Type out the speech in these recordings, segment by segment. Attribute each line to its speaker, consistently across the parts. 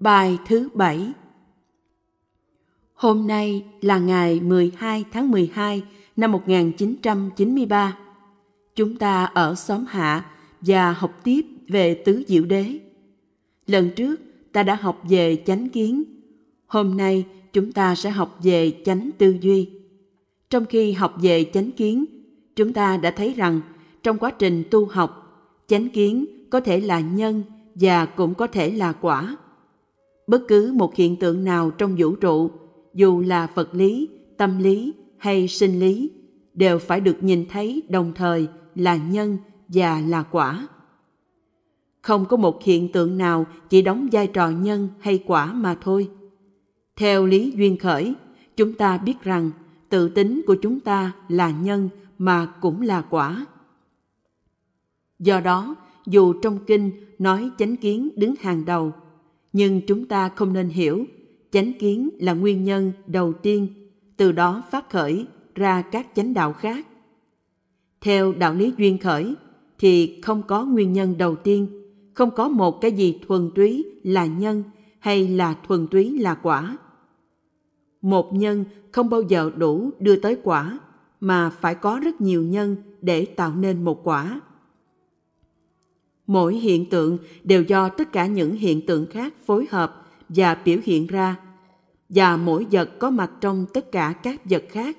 Speaker 1: Bài thứ bảy Hôm nay là ngày 12 tháng 12 năm 1993. Chúng ta ở xóm Hạ và học tiếp về tứ diệu đế. Lần trước ta đã học về chánh kiến. Hôm nay chúng ta sẽ học về chánh tư duy. Trong khi học về chánh kiến, chúng ta đã thấy rằng trong quá trình tu học, chánh kiến có thể là nhân và cũng có thể là quả. Bất cứ một hiện tượng nào trong vũ trụ, dù là vật lý, tâm lý hay sinh lý, đều phải được nhìn thấy đồng thời là nhân và là quả. Không có một hiện tượng nào chỉ đóng vai trò nhân hay quả mà thôi. Theo lý duyên khởi, chúng ta biết rằng tự tính của chúng ta là nhân mà cũng là quả. Do đó, dù trong kinh nói chánh kiến đứng hàng đầu, nhưng chúng ta không nên hiểu chánh kiến là nguyên nhân đầu tiên, từ đó phát khởi ra các chánh đạo khác. Theo đạo lý duyên khởi thì không có nguyên nhân đầu tiên, không có một cái gì thuần túy là nhân hay là thuần túy là quả. Một nhân không bao giờ đủ đưa tới quả, mà phải có rất nhiều nhân để tạo nên một quả mỗi hiện tượng đều do tất cả những hiện tượng khác phối hợp và biểu hiện ra, và mỗi vật có mặt trong tất cả các vật khác.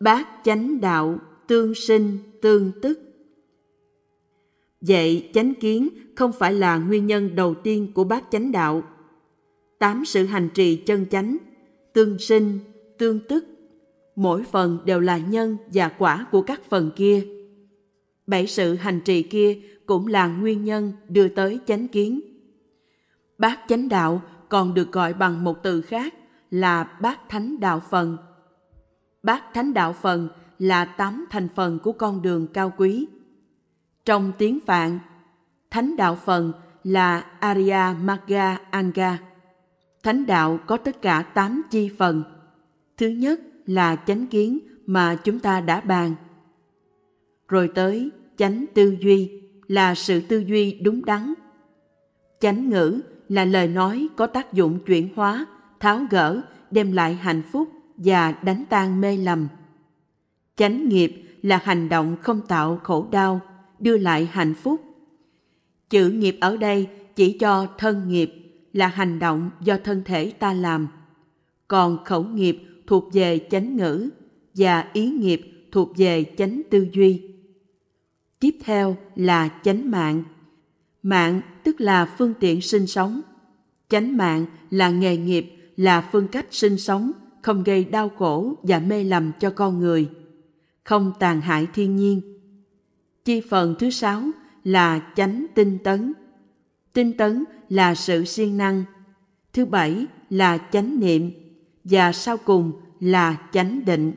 Speaker 1: Bát chánh đạo tương sinh tương tức. Vậy chánh kiến không phải là nguyên nhân đầu tiên của bát chánh đạo. Tám sự hành trì chân chánh, tương sinh, tương tức, mỗi phần đều là nhân và quả của các phần kia bảy sự hành trì kia cũng là nguyên nhân đưa tới chánh kiến. Bát chánh đạo còn được gọi bằng một từ khác là bát thánh đạo phần. Bát thánh đạo phần là tám thành phần của con đường cao quý. Trong tiếng Phạn, thánh đạo phần là Arya Magga Anga. Thánh đạo có tất cả tám chi phần. Thứ nhất là chánh kiến mà chúng ta đã bàn rồi tới, chánh tư duy là sự tư duy đúng đắn. Chánh ngữ là lời nói có tác dụng chuyển hóa, tháo gỡ, đem lại hạnh phúc và đánh tan mê lầm. Chánh nghiệp là hành động không tạo khổ đau, đưa lại hạnh phúc. Chữ nghiệp ở đây chỉ cho thân nghiệp, là hành động do thân thể ta làm. Còn khẩu nghiệp thuộc về chánh ngữ và ý nghiệp thuộc về chánh tư duy. Tiếp theo là chánh mạng. Mạng tức là phương tiện sinh sống. Chánh mạng là nghề nghiệp, là phương cách sinh sống, không gây đau khổ và mê lầm cho con người, không tàn hại thiên nhiên. Chi phần thứ sáu là chánh tinh tấn. Tinh tấn là sự siêng năng. Thứ bảy là chánh niệm và sau cùng là chánh định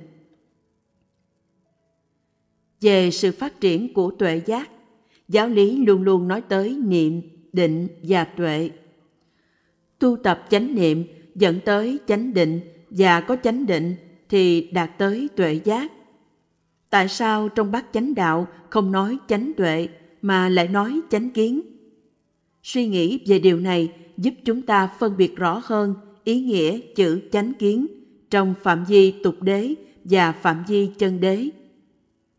Speaker 1: về sự phát triển của tuệ giác, giáo lý luôn luôn nói tới niệm, định và tuệ. Tu tập chánh niệm dẫn tới chánh định và có chánh định thì đạt tới tuệ giác. Tại sao trong bát chánh đạo không nói chánh tuệ mà lại nói chánh kiến? Suy nghĩ về điều này giúp chúng ta phân biệt rõ hơn ý nghĩa chữ chánh kiến trong phạm vi tục đế và phạm vi chân đế.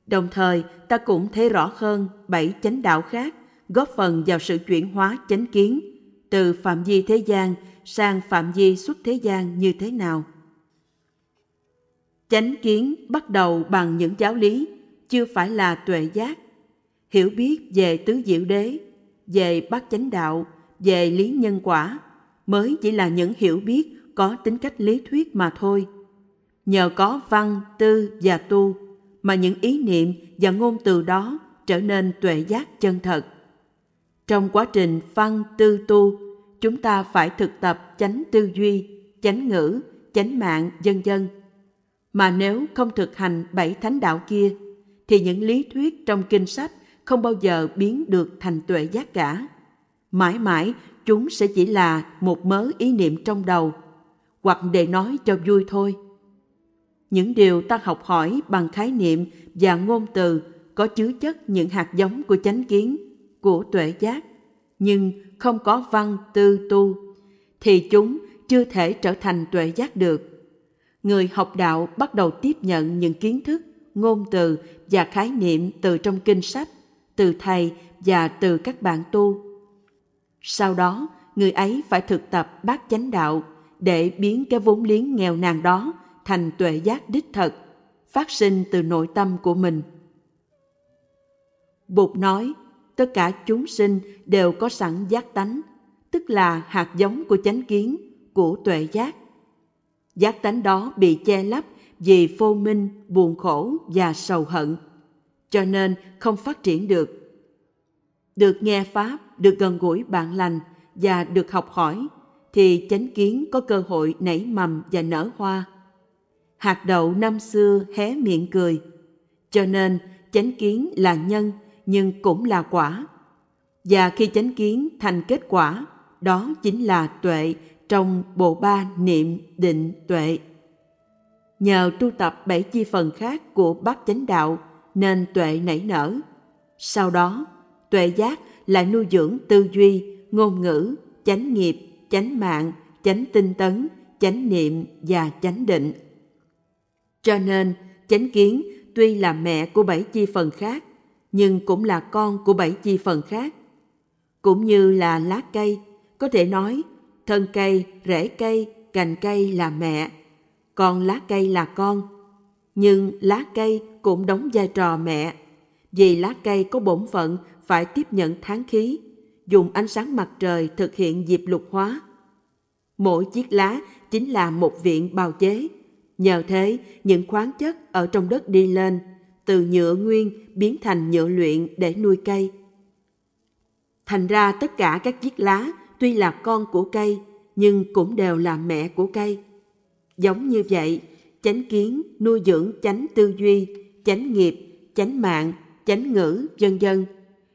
Speaker 1: Đồng thời, ta cũng thấy rõ hơn bảy chánh đạo khác góp phần vào sự chuyển hóa chánh kiến từ phạm vi thế gian sang phạm vi xuất thế gian như thế nào. Chánh kiến bắt đầu bằng những giáo lý, chưa phải là tuệ giác. Hiểu biết về tứ diệu đế, về bát chánh đạo, về lý nhân quả mới chỉ là những hiểu biết có tính cách lý thuyết mà thôi. Nhờ có văn, tư và tu mà những ý niệm và ngôn từ đó trở nên tuệ giác chân thật. Trong quá trình văn tư tu, chúng ta phải thực tập chánh tư duy, chánh ngữ, chánh mạng, vân vân. Mà nếu không thực hành bảy thánh đạo kia, thì những lý thuyết trong kinh sách không bao giờ biến được thành tuệ giác cả. Mãi mãi chúng sẽ chỉ là một mớ ý niệm trong đầu, hoặc để nói cho vui thôi những điều ta học hỏi bằng khái niệm và ngôn từ có chứa chất những hạt giống của chánh kiến, của tuệ giác, nhưng không có văn tư tu thì chúng chưa thể trở thành tuệ giác được. Người học đạo bắt đầu tiếp nhận những kiến thức ngôn từ và khái niệm từ trong kinh sách từ thầy và từ các bạn tu. Sau đó người ấy phải thực tập bát chánh đạo để biến cái vốn liếng nghèo nàn đó thành tuệ giác đích thật, phát sinh từ nội tâm của mình. Bụt nói, tất cả chúng sinh đều có sẵn giác tánh, tức là hạt giống của chánh kiến, của tuệ giác. Giác tánh đó bị che lấp vì phô minh, buồn khổ và sầu hận, cho nên không phát triển được. Được nghe pháp, được gần gũi bạn lành và được học hỏi, thì chánh kiến có cơ hội nảy mầm và nở hoa hạt đậu năm xưa hé miệng cười. Cho nên, chánh kiến là nhân, nhưng cũng là quả. Và khi chánh kiến thành kết quả, đó chính là tuệ trong bộ ba niệm định tuệ. Nhờ tu tập bảy chi phần khác của bát chánh đạo, nên tuệ nảy nở. Sau đó, tuệ giác lại nuôi dưỡng tư duy, ngôn ngữ, chánh nghiệp, chánh mạng, chánh tinh tấn, chánh niệm và chánh định cho nên, chánh kiến tuy là mẹ của bảy chi phần khác, nhưng cũng là con của bảy chi phần khác. Cũng như là lá cây, có thể nói, thân cây, rễ cây, cành cây là mẹ, còn lá cây là con. Nhưng lá cây cũng đóng vai trò mẹ, vì lá cây có bổn phận phải tiếp nhận tháng khí, dùng ánh sáng mặt trời thực hiện diệp lục hóa. Mỗi chiếc lá chính là một viện bào chế nhờ thế, những khoáng chất ở trong đất đi lên, từ nhựa nguyên biến thành nhựa luyện để nuôi cây. Thành ra tất cả các chiếc lá tuy là con của cây, nhưng cũng đều là mẹ của cây. Giống như vậy, chánh kiến nuôi dưỡng chánh tư duy, chánh nghiệp, chánh mạng, chánh ngữ, vân vân.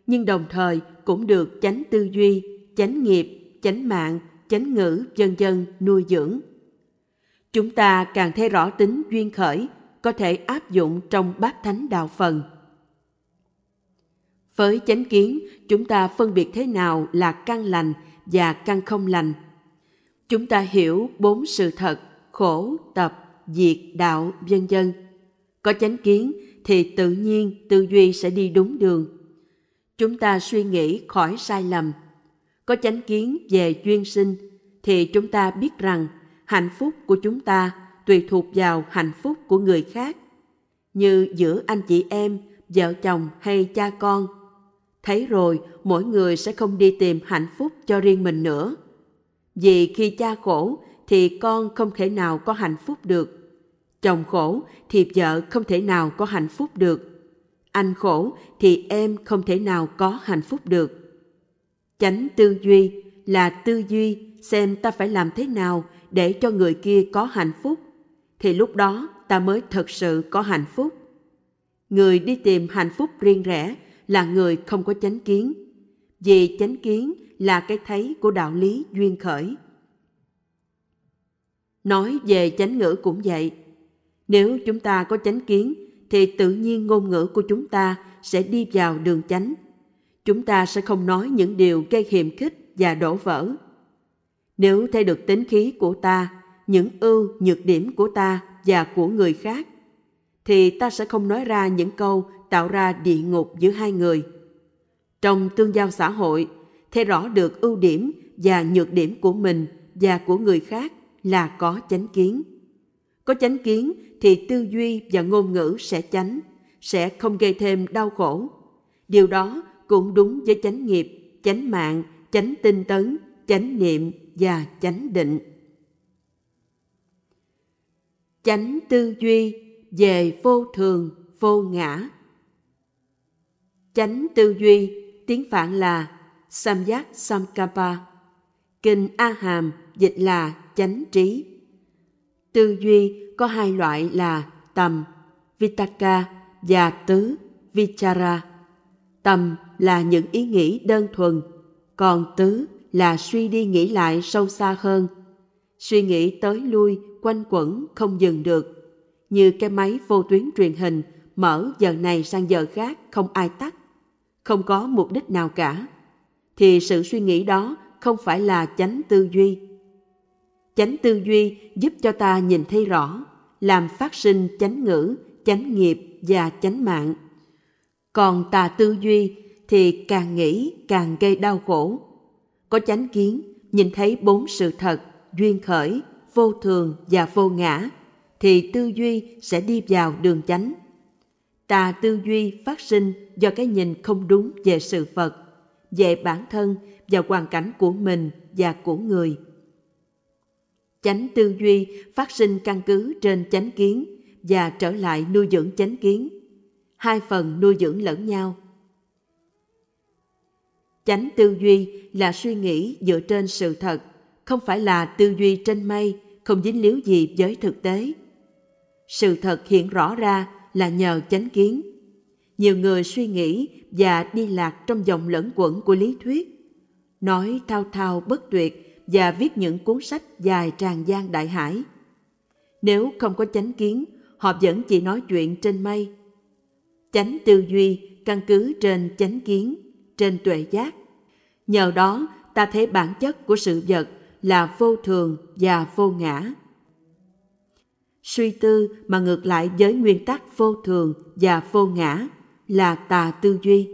Speaker 1: Nhưng đồng thời cũng được chánh tư duy, chánh nghiệp, chánh mạng, chánh ngữ, vân vân nuôi dưỡng chúng ta càng thấy rõ tính duyên khởi có thể áp dụng trong bát thánh đạo phần. Với chánh kiến, chúng ta phân biệt thế nào là căn lành và căn không lành? Chúng ta hiểu bốn sự thật, khổ, tập, diệt, đạo, vân vân. Có chánh kiến thì tự nhiên tư duy sẽ đi đúng đường. Chúng ta suy nghĩ khỏi sai lầm. Có chánh kiến về duyên sinh thì chúng ta biết rằng hạnh phúc của chúng ta tùy thuộc vào hạnh phúc của người khác. Như giữa anh chị em, vợ chồng hay cha con. Thấy rồi, mỗi người sẽ không đi tìm hạnh phúc cho riêng mình nữa. Vì khi cha khổ, thì con không thể nào có hạnh phúc được. Chồng khổ, thì vợ không thể nào có hạnh phúc được. Anh khổ, thì em không thể nào có hạnh phúc được. Chánh tư duy là tư duy xem ta phải làm thế nào để cho người kia có hạnh phúc, thì lúc đó ta mới thật sự có hạnh phúc. Người đi tìm hạnh phúc riêng rẽ là người không có chánh kiến. Vì chánh kiến là cái thấy của đạo lý duyên khởi. Nói về chánh ngữ cũng vậy. Nếu chúng ta có chánh kiến, thì tự nhiên ngôn ngữ của chúng ta sẽ đi vào đường chánh. Chúng ta sẽ không nói những điều gây hiềm khích và đổ vỡ nếu thấy được tính khí của ta, những ưu, nhược điểm của ta và của người khác, thì ta sẽ không nói ra những câu tạo ra địa ngục giữa hai người. Trong tương giao xã hội, thấy rõ được ưu điểm và nhược điểm của mình và của người khác là có chánh kiến. Có chánh kiến thì tư duy và ngôn ngữ sẽ chánh, sẽ không gây thêm đau khổ. Điều đó cũng đúng với chánh nghiệp, chánh mạng, chánh tinh tấn, chánh niệm và chánh định. Chánh tư duy về vô thường, vô ngã. Chánh tư duy, tiếng phạn là samyak samkapa. Kinh a hàm dịch là chánh trí. Tư duy có hai loại là tầm, vitaka và tứ, vichara. Tầm là những ý nghĩ đơn thuần, còn tứ là suy đi nghĩ lại sâu xa hơn suy nghĩ tới lui quanh quẩn không dừng được như cái máy vô tuyến truyền hình mở giờ này sang giờ khác không ai tắt không có mục đích nào cả thì sự suy nghĩ đó không phải là chánh tư duy. Chánh tư duy giúp cho ta nhìn thấy rõ, làm phát sinh chánh ngữ, chánh nghiệp và chánh mạng. Còn tà tư duy thì càng nghĩ càng gây đau khổ. Có chánh kiến, nhìn thấy bốn sự thật, duyên khởi, vô thường và vô ngã, thì tư duy sẽ đi vào đường chánh. Tà tư duy phát sinh do cái nhìn không đúng về sự vật, về bản thân và hoàn cảnh của mình và của người. Chánh tư duy phát sinh căn cứ trên chánh kiến và trở lại nuôi dưỡng chánh kiến. Hai phần nuôi dưỡng lẫn nhau. Chánh tư duy là suy nghĩ dựa trên sự thật, không phải là tư duy trên mây, không dính líu gì với thực tế. Sự thật hiện rõ ra là nhờ chánh kiến. Nhiều người suy nghĩ và đi lạc trong dòng lẫn quẩn của lý thuyết, nói thao thao bất tuyệt và viết những cuốn sách dài tràn gian đại hải. Nếu không có chánh kiến, họ vẫn chỉ nói chuyện trên mây. Chánh tư duy căn cứ trên chánh kiến, trên tuệ giác. Nhờ đó ta thấy bản chất của sự vật là vô thường và vô ngã. Suy tư mà ngược lại với nguyên tắc vô thường và vô ngã là tà tư duy.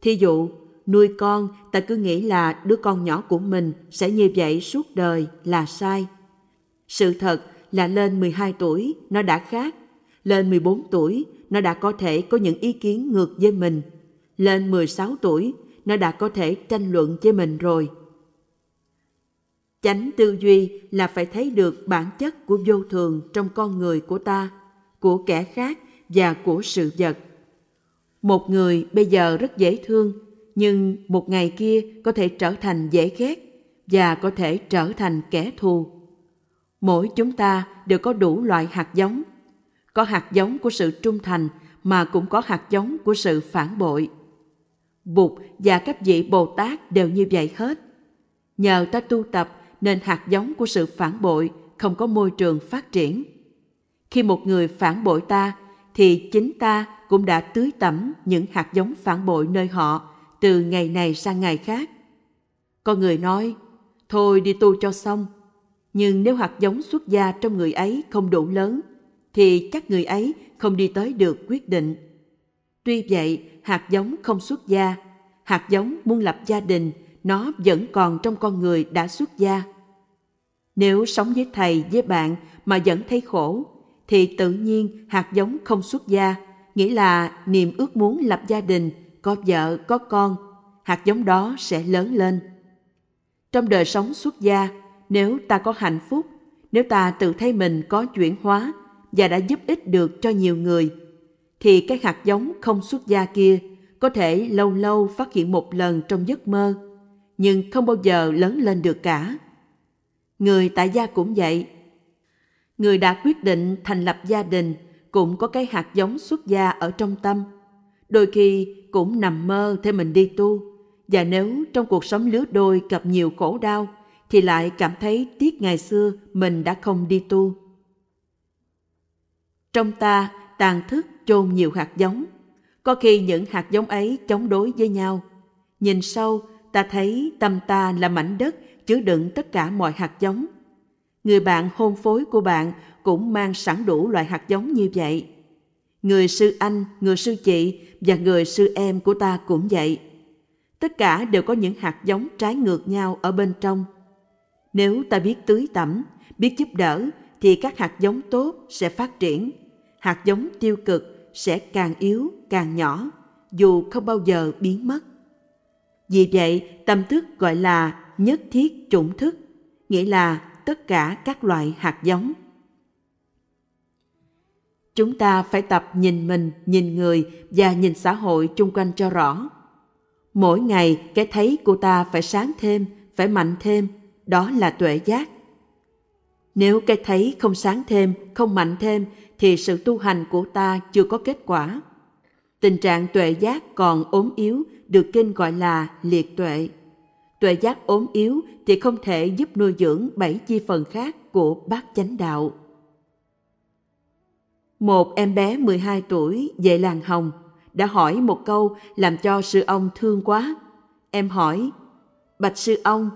Speaker 1: Thí dụ, nuôi con ta cứ nghĩ là đứa con nhỏ của mình sẽ như vậy suốt đời là sai. Sự thật là lên 12 tuổi nó đã khác, lên 14 tuổi nó đã có thể có những ý kiến ngược với mình, lên 16 tuổi nó đã có thể tranh luận với mình rồi. Chánh tư duy là phải thấy được bản chất của vô thường trong con người của ta, của kẻ khác và của sự vật. Một người bây giờ rất dễ thương, nhưng một ngày kia có thể trở thành dễ ghét và có thể trở thành kẻ thù. Mỗi chúng ta đều có đủ loại hạt giống. Có hạt giống của sự trung thành mà cũng có hạt giống của sự phản bội. Bụt và các vị Bồ Tát đều như vậy hết. Nhờ ta tu tập nên hạt giống của sự phản bội không có môi trường phát triển. Khi một người phản bội ta, thì chính ta cũng đã tưới tẩm những hạt giống phản bội nơi họ từ ngày này sang ngày khác. Có người nói, thôi đi tu cho xong. Nhưng nếu hạt giống xuất gia trong người ấy không đủ lớn, thì chắc người ấy không đi tới được quyết định. Tuy vậy, hạt giống không xuất gia, hạt giống muốn lập gia đình, nó vẫn còn trong con người đã xuất gia. Nếu sống với thầy, với bạn mà vẫn thấy khổ, thì tự nhiên hạt giống không xuất gia, nghĩa là niềm ước muốn lập gia đình, có vợ, có con, hạt giống đó sẽ lớn lên. Trong đời sống xuất gia, nếu ta có hạnh phúc, nếu ta tự thấy mình có chuyển hóa và đã giúp ích được cho nhiều người, thì cái hạt giống không xuất gia kia có thể lâu lâu phát hiện một lần trong giấc mơ, nhưng không bao giờ lớn lên được cả. Người tại gia cũng vậy. Người đã quyết định thành lập gia đình cũng có cái hạt giống xuất gia ở trong tâm. Đôi khi cũng nằm mơ theo mình đi tu. Và nếu trong cuộc sống lứa đôi gặp nhiều khổ đau, thì lại cảm thấy tiếc ngày xưa mình đã không đi tu. Trong ta, tàn thức chôn nhiều hạt giống. Có khi những hạt giống ấy chống đối với nhau. Nhìn sâu, ta thấy tâm ta là mảnh đất chứa đựng tất cả mọi hạt giống. Người bạn hôn phối của bạn cũng mang sẵn đủ loại hạt giống như vậy. Người sư anh, người sư chị và người sư em của ta cũng vậy. Tất cả đều có những hạt giống trái ngược nhau ở bên trong. Nếu ta biết tưới tẩm, biết giúp đỡ thì các hạt giống tốt sẽ phát triển. Hạt giống tiêu cực sẽ càng yếu, càng nhỏ, dù không bao giờ biến mất. Vì vậy, tâm thức gọi là nhất thiết chủng thức, nghĩa là tất cả các loại hạt giống. Chúng ta phải tập nhìn mình, nhìn người và nhìn xã hội chung quanh cho rõ. Mỗi ngày cái thấy của ta phải sáng thêm, phải mạnh thêm, đó là tuệ giác. Nếu cái thấy không sáng thêm, không mạnh thêm thì sự tu hành của ta chưa có kết quả. Tình trạng tuệ giác còn ốm yếu được kinh gọi là liệt tuệ tuệ giác ốm yếu thì không thể giúp nuôi dưỡng bảy chi phần khác của bát chánh đạo. Một em bé 12 tuổi về làng Hồng đã hỏi một câu làm cho sư ông thương quá. Em hỏi, bạch sư ông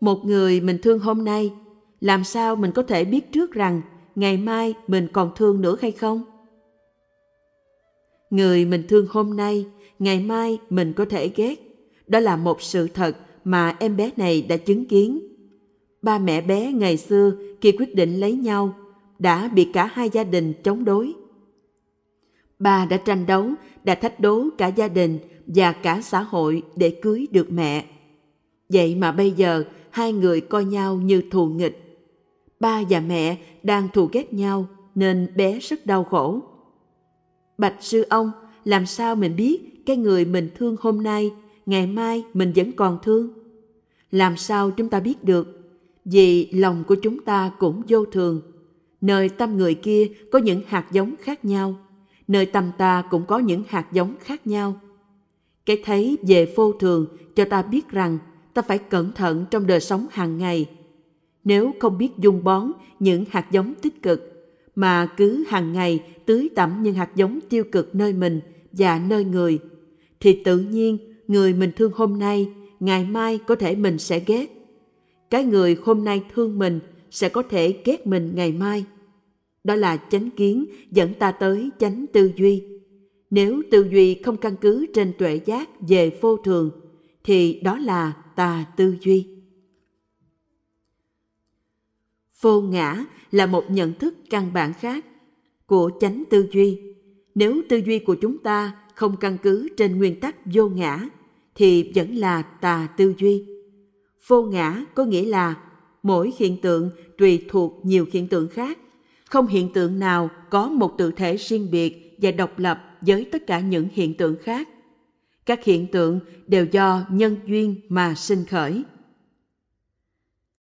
Speaker 1: một người mình thương hôm nay làm sao mình có thể biết trước rằng ngày mai mình còn thương nữa hay không? Người mình thương hôm nay, ngày mai mình có thể ghét. Đó là một sự thật mà em bé này đã chứng kiến. Ba mẹ bé ngày xưa khi quyết định lấy nhau đã bị cả hai gia đình chống đối. Ba đã tranh đấu, đã thách đố cả gia đình và cả xã hội để cưới được mẹ. Vậy mà bây giờ hai người coi nhau như thù nghịch ba và mẹ đang thù ghét nhau nên bé rất đau khổ. Bạch sư ông, làm sao mình biết cái người mình thương hôm nay, ngày mai mình vẫn còn thương? Làm sao chúng ta biết được? Vì lòng của chúng ta cũng vô thường. Nơi tâm người kia có những hạt giống khác nhau, nơi tâm ta cũng có những hạt giống khác nhau. Cái thấy về vô thường cho ta biết rằng ta phải cẩn thận trong đời sống hàng ngày nếu không biết dung bón, những hạt giống tích cực, mà cứ hàng ngày tưới tẩm những hạt giống tiêu cực nơi mình và nơi người, thì tự nhiên người mình thương hôm nay, ngày mai có thể mình sẽ ghét. Cái người hôm nay thương mình sẽ có thể ghét mình ngày mai. Đó là chánh kiến dẫn ta tới chánh tư duy. Nếu tư duy không căn cứ trên tuệ giác về vô thường, thì đó là tà tư duy vô ngã là một nhận thức căn bản khác của chánh tư duy. Nếu tư duy của chúng ta không căn cứ trên nguyên tắc vô ngã, thì vẫn là tà tư duy. Vô ngã có nghĩa là mỗi hiện tượng tùy thuộc nhiều hiện tượng khác. Không hiện tượng nào có một tự thể riêng biệt và độc lập với tất cả những hiện tượng khác. Các hiện tượng đều do nhân duyên mà sinh khởi.